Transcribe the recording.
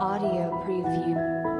Audio preview.